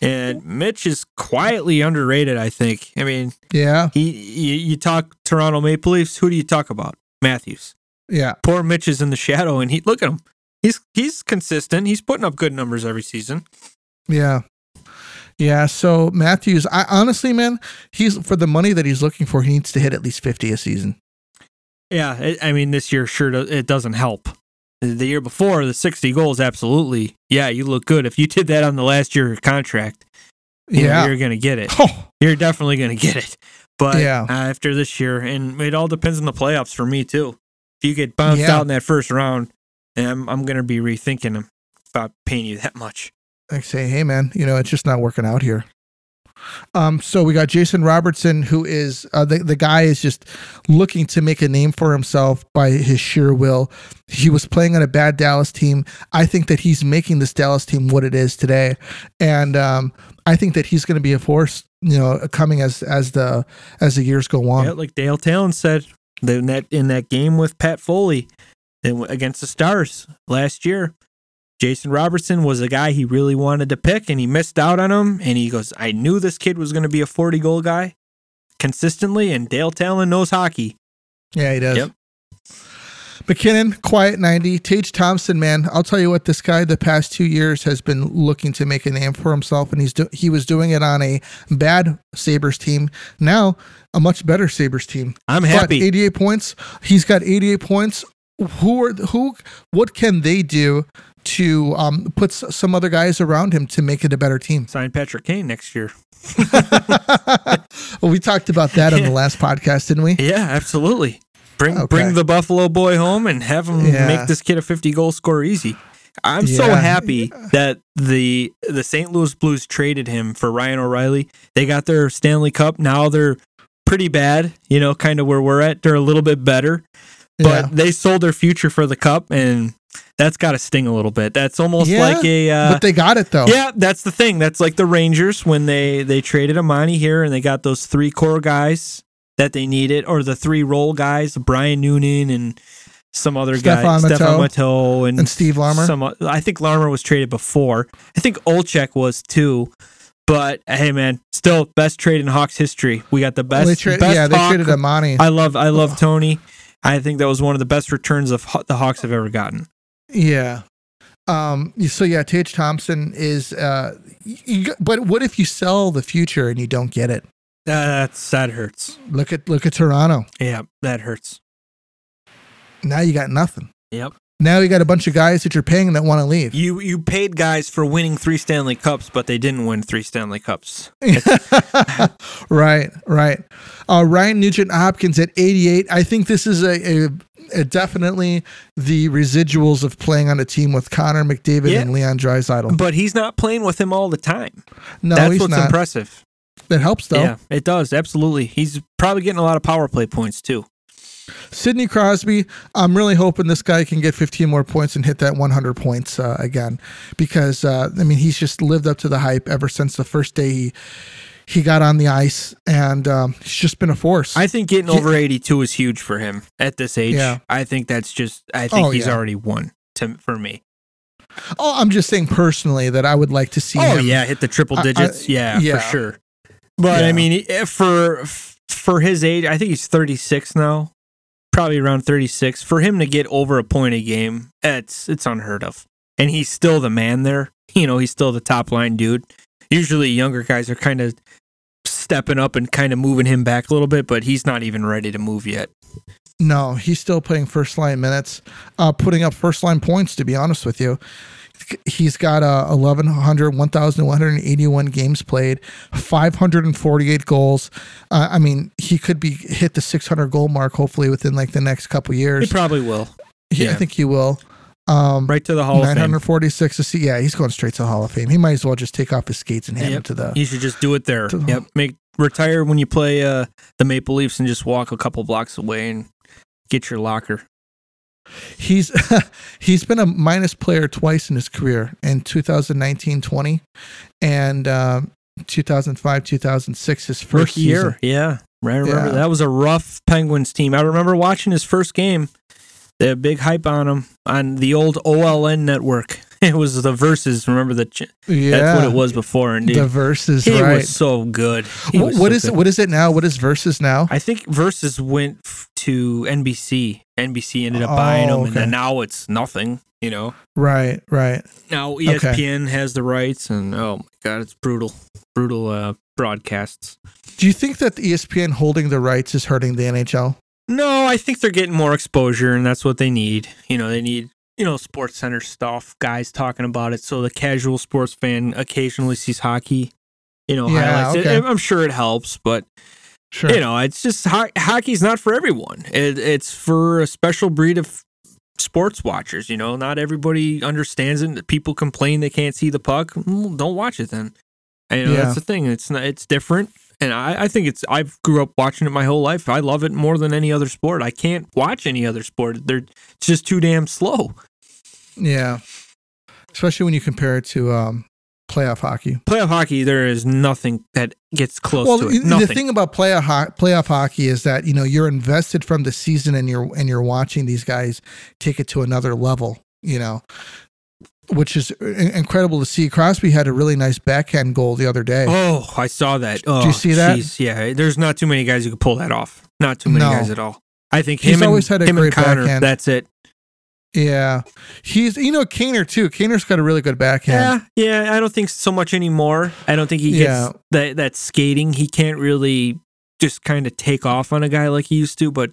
and Mitch is quietly underrated. I think. I mean, Yeah. he you, you talk Toronto Maple Leafs. Who do you talk about? Matthews. Yeah. Poor Mitch is in the shadow, and he look at him. He's he's consistent. He's putting up good numbers every season. Yeah. Yeah, so Matthews, I honestly man, he's for the money that he's looking for, he needs to hit at least 50 a season. Yeah, I mean, this year sure it doesn't help. The year before, the 60 goals, absolutely. Yeah, you look good. If you did that on the last year of your contract, you know, Yeah. you're going to get it. Oh, You're definitely going to get it. But Yeah. uh, after this year, and it all depends on the playoffs for me, too. If you get bounced Yeah. out in that first round, I'm, I'm going to be rethinking about paying you that much. I say, hey man, you know, it's just not working out here. Um, so we got Jason Robertson, who is uh, the the guy is just looking to make a name for himself by his sheer will. He was playing on a bad Dallas team. I think that he's making this Dallas team what it is today, and um, I think that he's going to be a force, you know, coming as as the as the years go on. Yeah, like Dale Tallon said in that in that game with Pat Foley and against the Stars last year. Jason Robertson was a guy he really wanted to pick, and he missed out on him. And he goes, "I knew this kid was going to be a forty goal guy consistently." And Dale Tallon knows hockey. Yeah, he does. Yep. MacKinnon, quiet 90. Tage Thompson, man, I'll tell you what, this guy the past two years has been looking to make a name for himself, and he's do- he was doing it on a bad Sabres team. Now, a much better Sabres team. I'm But happy. 88 points. He's got 88 points. Who are who? What can they do to um, put s- some other guys around him to make it a better team? Sign Patrick Kane next year. well, *laughs* we talked about that on the last podcast, didn't we? Yeah, absolutely. Bring Okay. bring the Buffalo boy home and have him Yeah. make this kid a 50 goal score easy. I'm so happy that the the St. Louis Blues traded him for Ryan O'Reilly. They got their Stanley Cup. Now they're pretty bad, you know, kind of where we're at. They're a little bit better, but yeah. they sold their future for the cup and that's got to sting a little bit. That's almost Yeah, like a uh, but they got it though. yeah, that's the thing. That's like the Rangers when they they traded Amonte here and they got those three core guys that they needed, or the three role guys, Brian Noonan and some other Stefan guy, Matteau. Stefan Matteau and, And Steve Larmer? Some, I think Larmer was traded before. I think Olczyk was too. But hey, man, still best trade in Hawks history. We got the best. tra- best yeah, they Hawk. traded Amonte. I love, I love Tony. I think that was one of the best returns of the Hawks have ever gotten. Yeah. Um. So yeah, Tage Thompson is. Uh. You, but what if you sell the future and you don't get it? That's that hurts. Look at look at Toronto. Yeah, that hurts. Now you got nothing. Yep. Now you got a bunch of guys that you're paying that want to leave. You you paid guys for winning three Stanley Cups, but they didn't win three Stanley Cups. *laughs* right, right. Uh, Ryan Nugent Hopkins at 88. I think this is a, a, a definitely the residuals of playing on a team with Connor McDavid Yeah. and Leon Draisaitl. But he's not playing with him all the time. No, That's what's not. impressive. That helps though. Yeah, it does absolutely. He's probably getting a lot of power play points too. Sidney Crosby, I'm really hoping this guy can get 15 more points and hit that 100 points uh, again, because uh, I mean he's just lived up to the hype ever since the first day he he got on the ice, and um, he's just been a force. I think getting over 82 is huge for him at this age. Yeah. I think that's just. I think Oh, he's yeah. already won to for me. oh, I'm just saying personally that I would like to see Oh him. yeah, hit the triple I- I- digits. yeah, yeah. for sure. But I mean, eh, for for his age, I think he's 36 now, probably around 36. For him to get over a point a game, it's it's unheard of. And he's still the man there. You know, he's still the top line dude. Usually, younger guys are kind of stepping up and kind of moving him back a little bit, but he's not even ready to move yet. No, he's still playing first line minutes, uh, putting up first line points. To be honest with you, he's got uh, 1,100, 1,181 games played, 548 goals. Uh, I mean, he could be hit the 600 goal mark hopefully within like the next couple years He probably will. He- I think he will. Um, Right to the Hall of Fame. 946 to see. Yeah, he's going straight to the Hall of Fame. He might as well just take off his skates and hand Yep. him to the. You should just do it there. The- Yep. Make retire when you play uh, the Maple Leafs and just walk a couple blocks away and get your locker. He's *laughs* he's been a minus player twice in his career in 2019-20 and um, 2005 2006 his first Rookie year. Yeah. I remember Yeah. that was a rough Penguins team. I remember watching his first game. They had big hype on him on the old OLN network. *laughs* It was the Versus. Remember the ch- Yeah, that's what it was before. And dude, The Versus, he right? was so good. He what so is good. it? What is it now? What is Versus now? I think Versus went f- to NBC. NBC ended up Oh, buying them, and then now it's nothing. You know, Right, right. now ESPN has the rights, and oh my god, it's brutal, brutal uh, broadcasts. Do you think that ESPN holding the rights is hurting the NHL? No, I think they're getting more exposure, and that's what they need. You know, they need you know Sports Center stuff, guys talking about it, so the casual sports fan occasionally sees hockey. You know, Yeah, highlights. It- I'm sure it helps, but Sure. you know, it's just ho- hockey's not for everyone. It, it's for a special breed of sports watchers. You know, not everybody understands it. People complain they can't see the puck. Mm, Don't watch it then. And, you know, Yeah. that's the thing. It's not, it's different, and I, I think it's. I've grew up watching it my whole life. I love it more than any other sport. I can't watch any other sport. They're it's just too damn slow. yeah. Especially when you compare it to um, playoff hockey. Playoff hockey, there is nothing that gets close Well, to the it. Nothing. thing about playoff ho- playoff hockey is that you know you're invested from the season, and you're and you're watching these guys take it to another level. You know, which is incredible to see. Crosby had a really nice backhand goal the other day. Oh, I saw that. Oh, you see that? jeez. Yeah, there's not too many guys who could pull that off. Not too many No. guys at all. I think He's him and, always had a great Connor, backhand. that's it. Yeah, he's you know Kaner too. Kaner's got a really good backhand. Yeah, yeah. I don't think so much anymore. I don't think he gets Yeah. that that skating. He can't really just kind of take off on a guy like he used to. But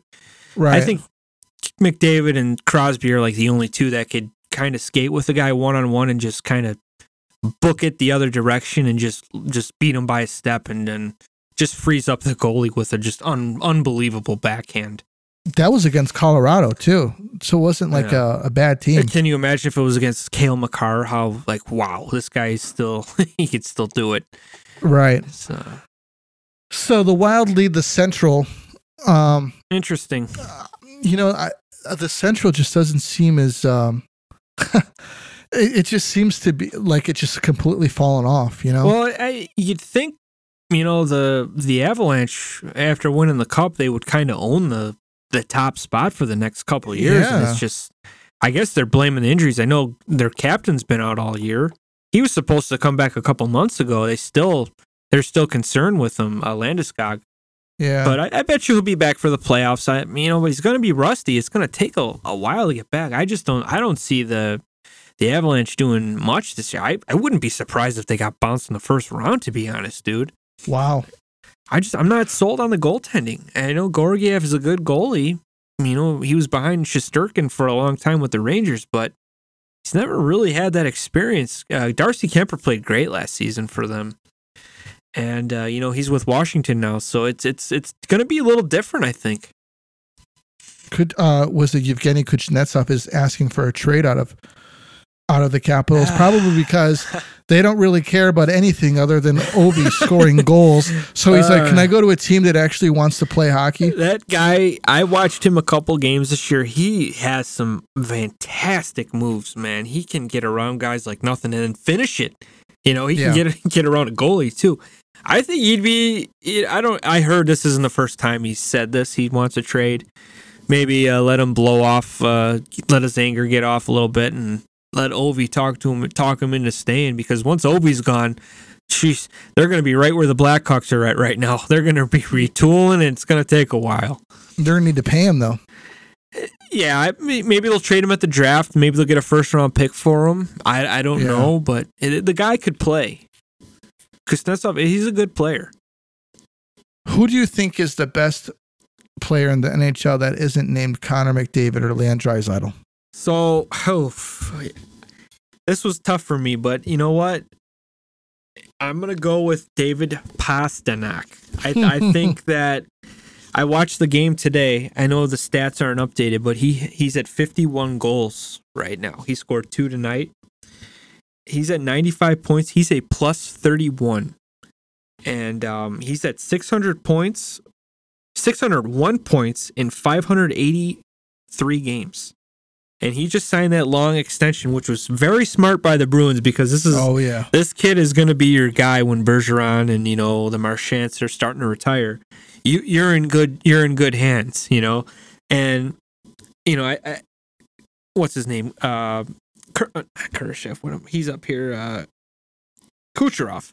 right. I think McDavid and Crosby are like the only two that could kind of skate with a guy one on one and just kind of book it the other direction and just just beat him by a step and then just freeze up the goalie with a just un, unbelievable backhand. that was against Colorado too, so it wasn't like Yeah. a, a bad team. Can you imagine if it was against Cale Makar? How like wow, this guy is still *laughs* he could still do it. Right. So So the Wild lead the Central. Um, interesting. you know, I, uh, the Central just doesn't seem as. Um, *laughs* it, it just seems to be like it just completely fallen off. You know. Well, I, you'd think you know the the Avalanche after winning the cup, they would kind of own the the top spot for the next couple of years, and it's just. I guess they're blaming the injuries. I know their captain's been out all year. He was supposed to come back a couple months ago. They still they're still concerned with him, uh, Landeskog. Yeah. But I, I bet you he'll be back for the playoffs. I, you know, but he's going to be rusty. It's going to take a, a while to get back. I just don't. I don't see the the Avalanche doing much this year. I, I wouldn't be surprised if they got bounced in the first round. To be honest, dude. wow. I just I'm not sold on the goaltending. I know Georgiev is a good goalie. You know, he was behind Shesterkin for a long time with the Rangers, but he's never really had that experience. Uh, Darcy Kuemper played great last season for them, and uh, you know he's with Washington now, so it's it's it's going to be a little different, I think. Could uh was it Yevgeny Kuznetsov is asking for a trade out of out of the Capitals, probably *sighs* because they don't really care about anything other than Ovi *laughs* scoring goals. So he's like, "Can I go to a team that actually wants to play hockey?" That guy, I watched him a couple games this year. He has some fantastic moves, man. He can get around guys like nothing and then finish it. You know, he Yeah. can get *laughs* get around a goalie too. I think he'd be. I don't. I heard this isn't the first time he said this. He wants a trade. Maybe uh, let him blow off. Uh, let his anger get off a little bit, and let Ovi talk to him, talk him into staying. Because once Ovi's gone, jeez, they're going to be right where the Blackhawks are at right now. *laughs* They're going to be retooling, and it's going to take a while. They're gonna need to pay him though. Yeah, maybe they'll trade him at the draft. Maybe they'll get a first round pick for him. I I don't Yeah. know, but it, the guy could play. Kuznetsov, he's a good player. Who do you think is the best player in the NHL that isn't named Connor McDavid or Leon Draisaitl? So, oh, this was tough for me, but you know what? I'm gonna go with David Pastrnak. I I *laughs* think that I watched the game today. I know the stats aren't updated, but he he's at 51 goals right now. He scored two tonight. He's at 95 points. He's a plus 31, and um, he's at 600 points, 601 points in 583 games. And he just signed that long extension, which was very smart by the Bruins because this is Oh yeah. this kid is going to be your guy when Bergeron and you know the Marchands are starting to retire. You you're in good you're in good hands, you know, and you know I, I what's his name uh, Uh What am- he's up here. Uh, Kucherov,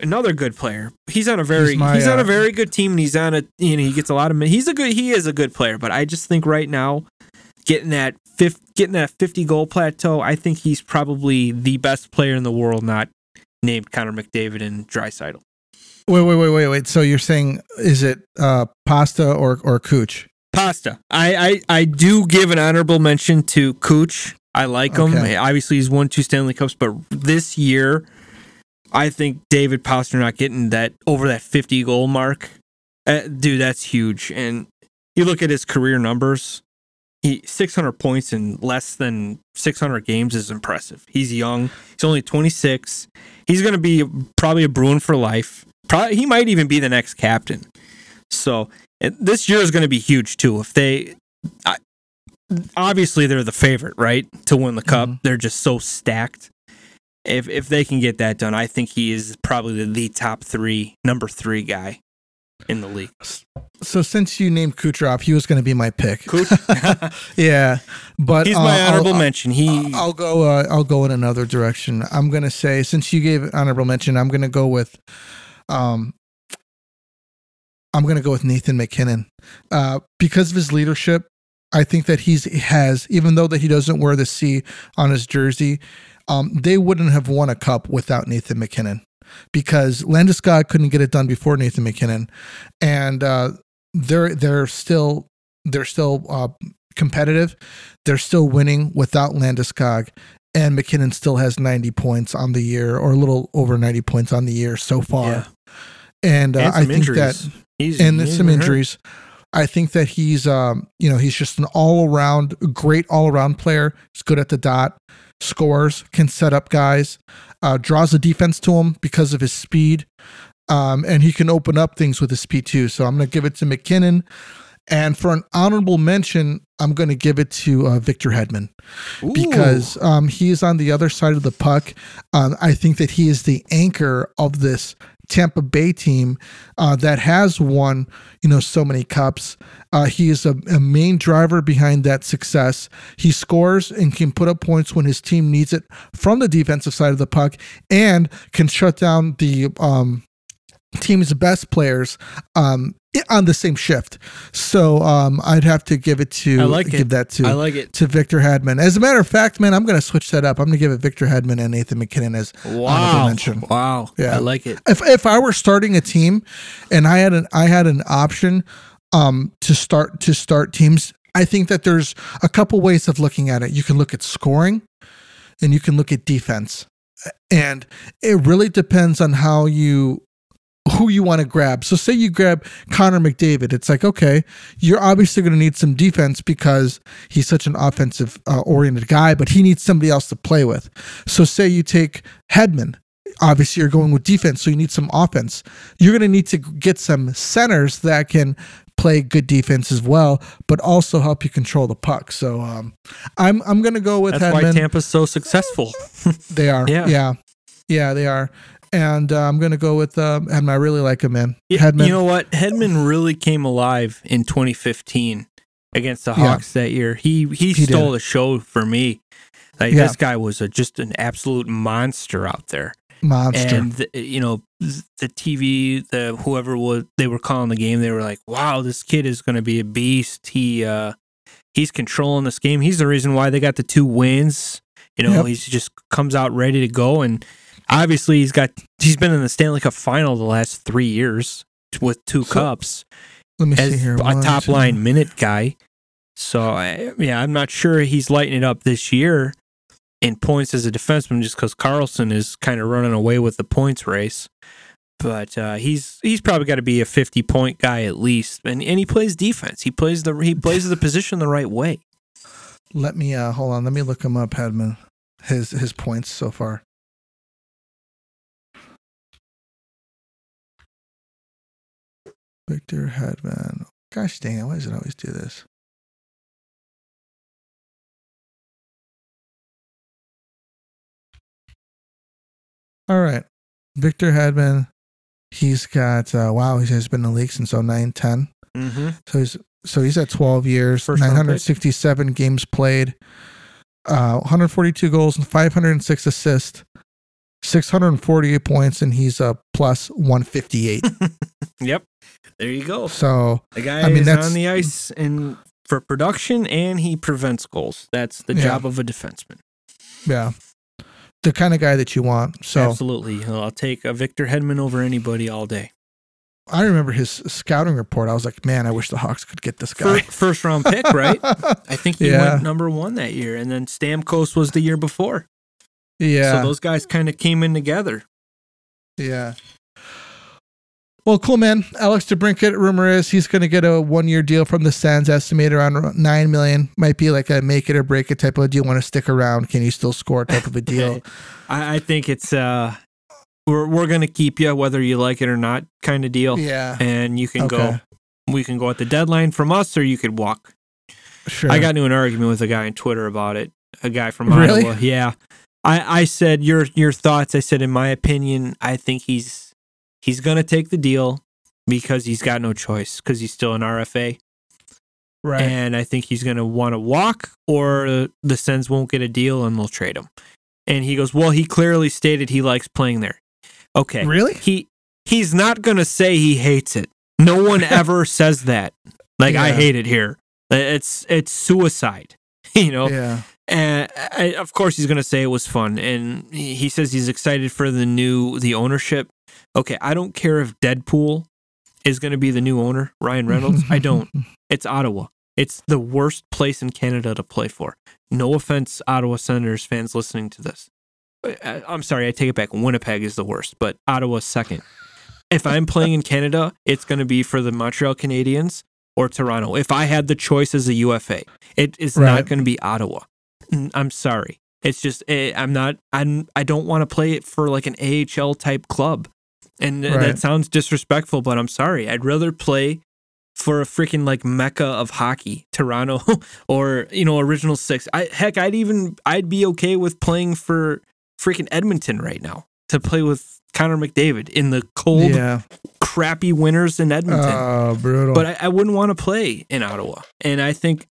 another good player. He's on a very He's my, he's on a uh, very good team. and He's on a you know he gets a lot of he's a good he is a good player. But I just think right now getting that fifth getting that 50 goal plateau, I think he's probably the best player in the world, not named Connor McDavid and Draisaitl. Wait, wait, wait, wait, wait. So you're saying is it uh, Pasta or or Cooch? Pasta. I, I I do give an honorable mention to Cooch. I like him. Okay. Obviously, he's won two Stanley Cups, but this year, I think David Pastrnak getting that over that 50 goal mark, uh, dude, that's huge. And you look at his career numbers. He 600 points in less than 600 games is impressive. He's young. He's only 26. He's going to be probably a Bruin for life. Probably he might even be the next captain. So this year is going to be huge too. If they, I, obviously they're the favorite, right, to win the cup. Mhm. They're just so stacked. If if they can get that done, I think he is probably the, the top three, number three guy in the league. So since you named Kucherov, he was going to be my pick. *laughs* Yeah, but he's uh, my honorable I'll, mention. He I'll go. Uh, I'll go in another direction. I'm going to say since you gave honorable mention, I'm going to go with. Um, I'm going to go with Nathan MacKinnon, uh, because of his leadership. I think that he's has even though that he doesn't wear the C on his jersey, um, they wouldn't have won a cup without Nathan MacKinnon because Landeskog couldn't get it done before Nathan MacKinnon, and uh, they're they're still they're still uh, competitive. They're still winning without Landeskog, and MacKinnon still has 90 points on the year, or a little over 90 points on the year so far. Yeah. And, uh, and I think injuries. that he's and some hurt. I think that he's, um, you know, he's just an all around, great all around player. He's good at the dot, scores, can set up guys, uh, draws a defense to him because of his speed, um, and he can open up things with his speed too. So I'm going to give it to MacKinnon. And for an honorable mention, I'm going to give it to uh, Victor Hedman because um, he is on the other side of the puck. Um, I think that he is the anchor of this Tampa Bay team uh, that has won, you know, so many cups. Uh, he is a, a, main driver behind that success. He scores and can put up points when his team needs it from the defensive side of the puck, and can shut down the um, team's best players um, on the same shift. So um, I'd have to give it to I like give it. that to I like it. to Victor Hedman. As a matter of fact, man, I'm going to switch that up. I'm going to give it Victor Hedman and Nathan MacKinnon as Wow. mention. Wow. Yeah. I like it. If if I were starting a team and I had an I had an option um, to start to start teams, I think that there's a couple ways of looking at it. You can look at scoring, and you can look at defense, and it really depends on how you who you want to grab. So say you grab Connor McDavid, it's like okay, you're obviously going to need some defense because he's such an offensive uh, oriented guy, but he needs somebody else to play with. So say you take Hedman, obviously you're going with defense, so you need some offense. You're going to need to get some centers that can play good defense as well, but also help you control the puck. So um, I'm I'm going to go with That's why Hedman. Tampa's so successful. *laughs* They are. Yeah. Yeah. Yeah. they are. And uh, I'm going to go with um, Hedman. I really like him, man. Hedman. You know what? Hedman really came alive in 2015 against the Yeah. Hawks that year. He he, He stole did. the show for me. Like Yeah. this guy was a, just an absolute monster out there. monster. And the, you know the TV, the whoever was they were calling the game, they were like, "Wow, this kid is going to be a beast." He uh he's controlling this game. He's the reason why they got the two wins. You know, Yep. he's just comes out ready to go and obviously he's got he's been in the Stanley Cup final the last 3 years with two So, cups Let me see as here. a One, top two- line minute guy. So yeah, I'm not sure he's lighting it up this year in points as a defenseman just because Karlsson is kind of running away with the points race. But uh, he's he's probably got to be a 50 point guy at least, and and he plays defense. He plays the he plays the position the right way. Let me uh, hold on. Let me look him up, Hedman. His his points so far. Victor Hedman. Gosh dang it! Why does it always do this? All right, Victor Hedman. He's got uh, wow. He has been in the league since 09, 10. Mm-hmm. So he's so he's at 12 years, First 967 games played, uh, 142 goals and 506 assists, 648 points, and he's a plus 158. *laughs* Yep, there you go. so The guy I mean, is on the ice and for production, and he prevents goals. That's the Yeah. job of a defenseman. yeah, the kind of guy that you want. So Absolutely, I'll take a Victor Hedman over anybody all day. I remember his scouting report. I was like, man, I wish the Hawks could get this guy. First round pick, right? *laughs* I think he Yeah. went number one that year, and then Stamkos was the year before. Yeah, So those guys kind of came in together. Yeah. Well, cool, man. Alex DeBrincat, rumor is he's going to get a one-year deal from the Sens, estimated around nine million. Might be like a make it or break it type of deal. Do you want to stick around? Can you still score? Type of a *laughs* deal. I, I think it's uh, we're we're gonna keep you whether you like it or not, kind of deal. yeah, And you can go, we can go at the deadline from us, or you could walk. sure. I got into an argument with a guy on Twitter about it. A guy from Really? Iowa. Yeah. I, I said your your thoughts. I said in my opinion, I think he's he's gonna take the deal because he's got no choice because he's still an RFA, right. and I think he's gonna want to walk or the Sens won't get a deal and they'll trade him. And he goes, well, he clearly stated he likes playing there. Okay, really? he he's not gonna say he hates it. No one *laughs* ever says that. Like I hate it here. It's it's suicide. *laughs* You know, Yeah. And I, of course he's gonna say it was fun, and he says he's excited for the new the ownership. Okay, I don't care if Deadpool is gonna be the new owner, Ryan Reynolds. I don't. *laughs* It's Ottawa. It's the worst place in Canada to play for. No offense, Ottawa Senators fans listening to this. I- I'm sorry, I take it back. Winnipeg is the worst, but Ottawa's second. If I'm playing in Canada, it's going to be for the Montreal Canadiens or Toronto. If I had the choice as a UFA, it is not going to be Ottawa. Mm, I'm sorry. It's just eh, I'm not. I'm. I don't want to play it for like an AHL type club, and Right. that sounds disrespectful. But I'm sorry. I'd rather play for a freaking like mecca of hockey, Toronto, *laughs* or you know, original six. I heck, I'd even I'd be okay with playing for freaking Edmonton right now. to play with Connor McDavid in the cold, Yeah. crappy winters in Edmonton. Oh, brutal. but I, I wouldn't want to play in Ottawa. And I think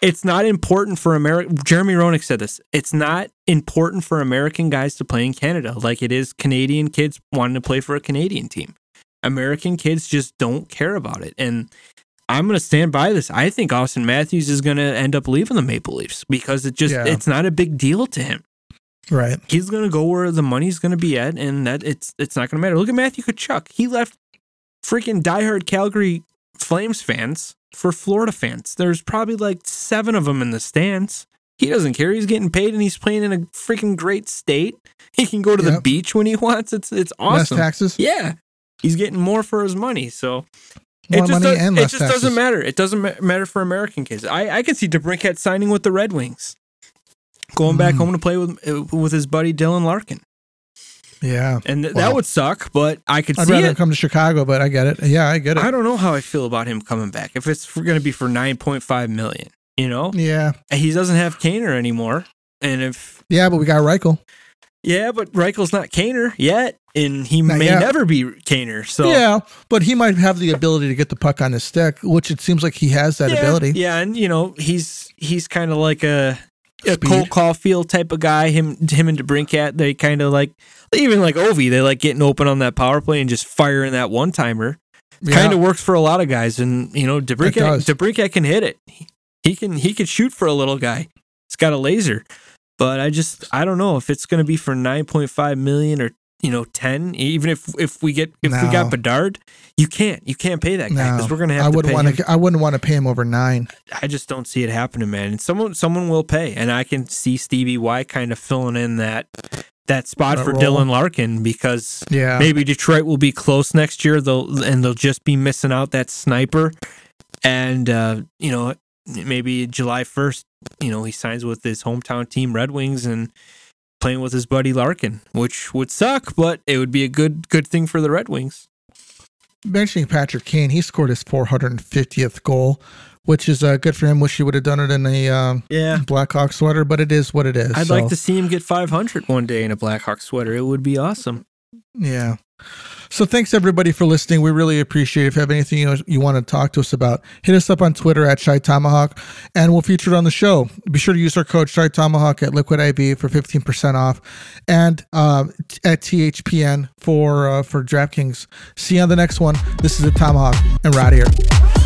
it's not important for America. Jeremy Roenick said this. It's not important for American guys to play in Canada like it is Canadian kids wanting to play for a Canadian team. American kids just don't care about it. And I'm going to stand by this. I think Auston Matthews is going to end up leaving the Maple Leafs because it just Yeah. it's not a big deal to him. right. He's going to go where the money's going to be at and that it's it's not going to matter. Look at Matthew Tkachuk. He left freaking diehard Calgary Flames fans for Florida fans. There's probably like 7 of them in the stands. He doesn't care. He's getting paid and he's playing in a freaking great state. He can go to the beach when he wants. It's it's awesome. Less taxes. Yeah. He's getting more for his money. So More it just, does, it just doesn't matter. It doesn't ma- matter for American kids. I, I can see DeBrincat signing with the Red Wings, going back Mm. home to play with uh, with his buddy Dylan Larkin, Yeah. and th- Wow. that would suck. But I could I'd see rather it. come to Chicago, but I get it. Yeah, I get it. I don't know how I feel about him coming back. If it's going to be for nine point five million, you know, yeah. he doesn't have Kaner anymore, and if Yeah, but we got Reichel. yeah, but Reichel's not Kaner yet, and he Not may yet. never be Kaner. So Yeah, but he might have the ability to get the puck on his stick, which it seems like he has that yeah, ability. Yeah, and you know he's he's kind of like a a Speed. Cole Caufield type of guy. Him him and DeBrincat, they kind of like even like Ovi. They like getting open on that power play and just firing that one timer. Yeah. Kind of works for a lot of guys, and you know DeBrincat. DeBrincat can hit it. He, he can he can shoot for a little guy. He's got a laser, but I just I don't know if it's going to be for nine point five million or you know ten. Even if if we get if we got Bedard, you can't you can't pay that guy No, because we're going to have I wouldn't want to. I wouldn't want to pay him over nine. I just don't see it happening, man. And someone someone will pay, and I can see Stevie Y kind of filling in that that spot That for role. Dylan Larkin because Yeah, maybe Detroit will be close next year. They'll and they'll just be missing out that sniper, and uh, you know maybe July first, you know he signs with his hometown team Red Wings and playing with his buddy Larkin, which would suck, but it would be a good good thing for the Red Wings. mentioning Patrick Kane, he scored his 450th goal, which is uh, good for him. Wish he would have done it in a um, Yeah. Blackhawk sweater, but it is what it is. I'd so, like to see him get 500 one day in a Blackhawk sweater. It would be awesome. Yeah. So thanks everybody for listening. We really appreciate it. If you have anything you, you want to talk to us about, hit us up on Twitter at Shy Tomahawk and we'll feature it on the show. Be sure to use our code Shy Tomahawk at Liquid IV for 15% off and t- at THPN for uh, for DraftKings. See you on the next one. This is the Tomahawk and out of here.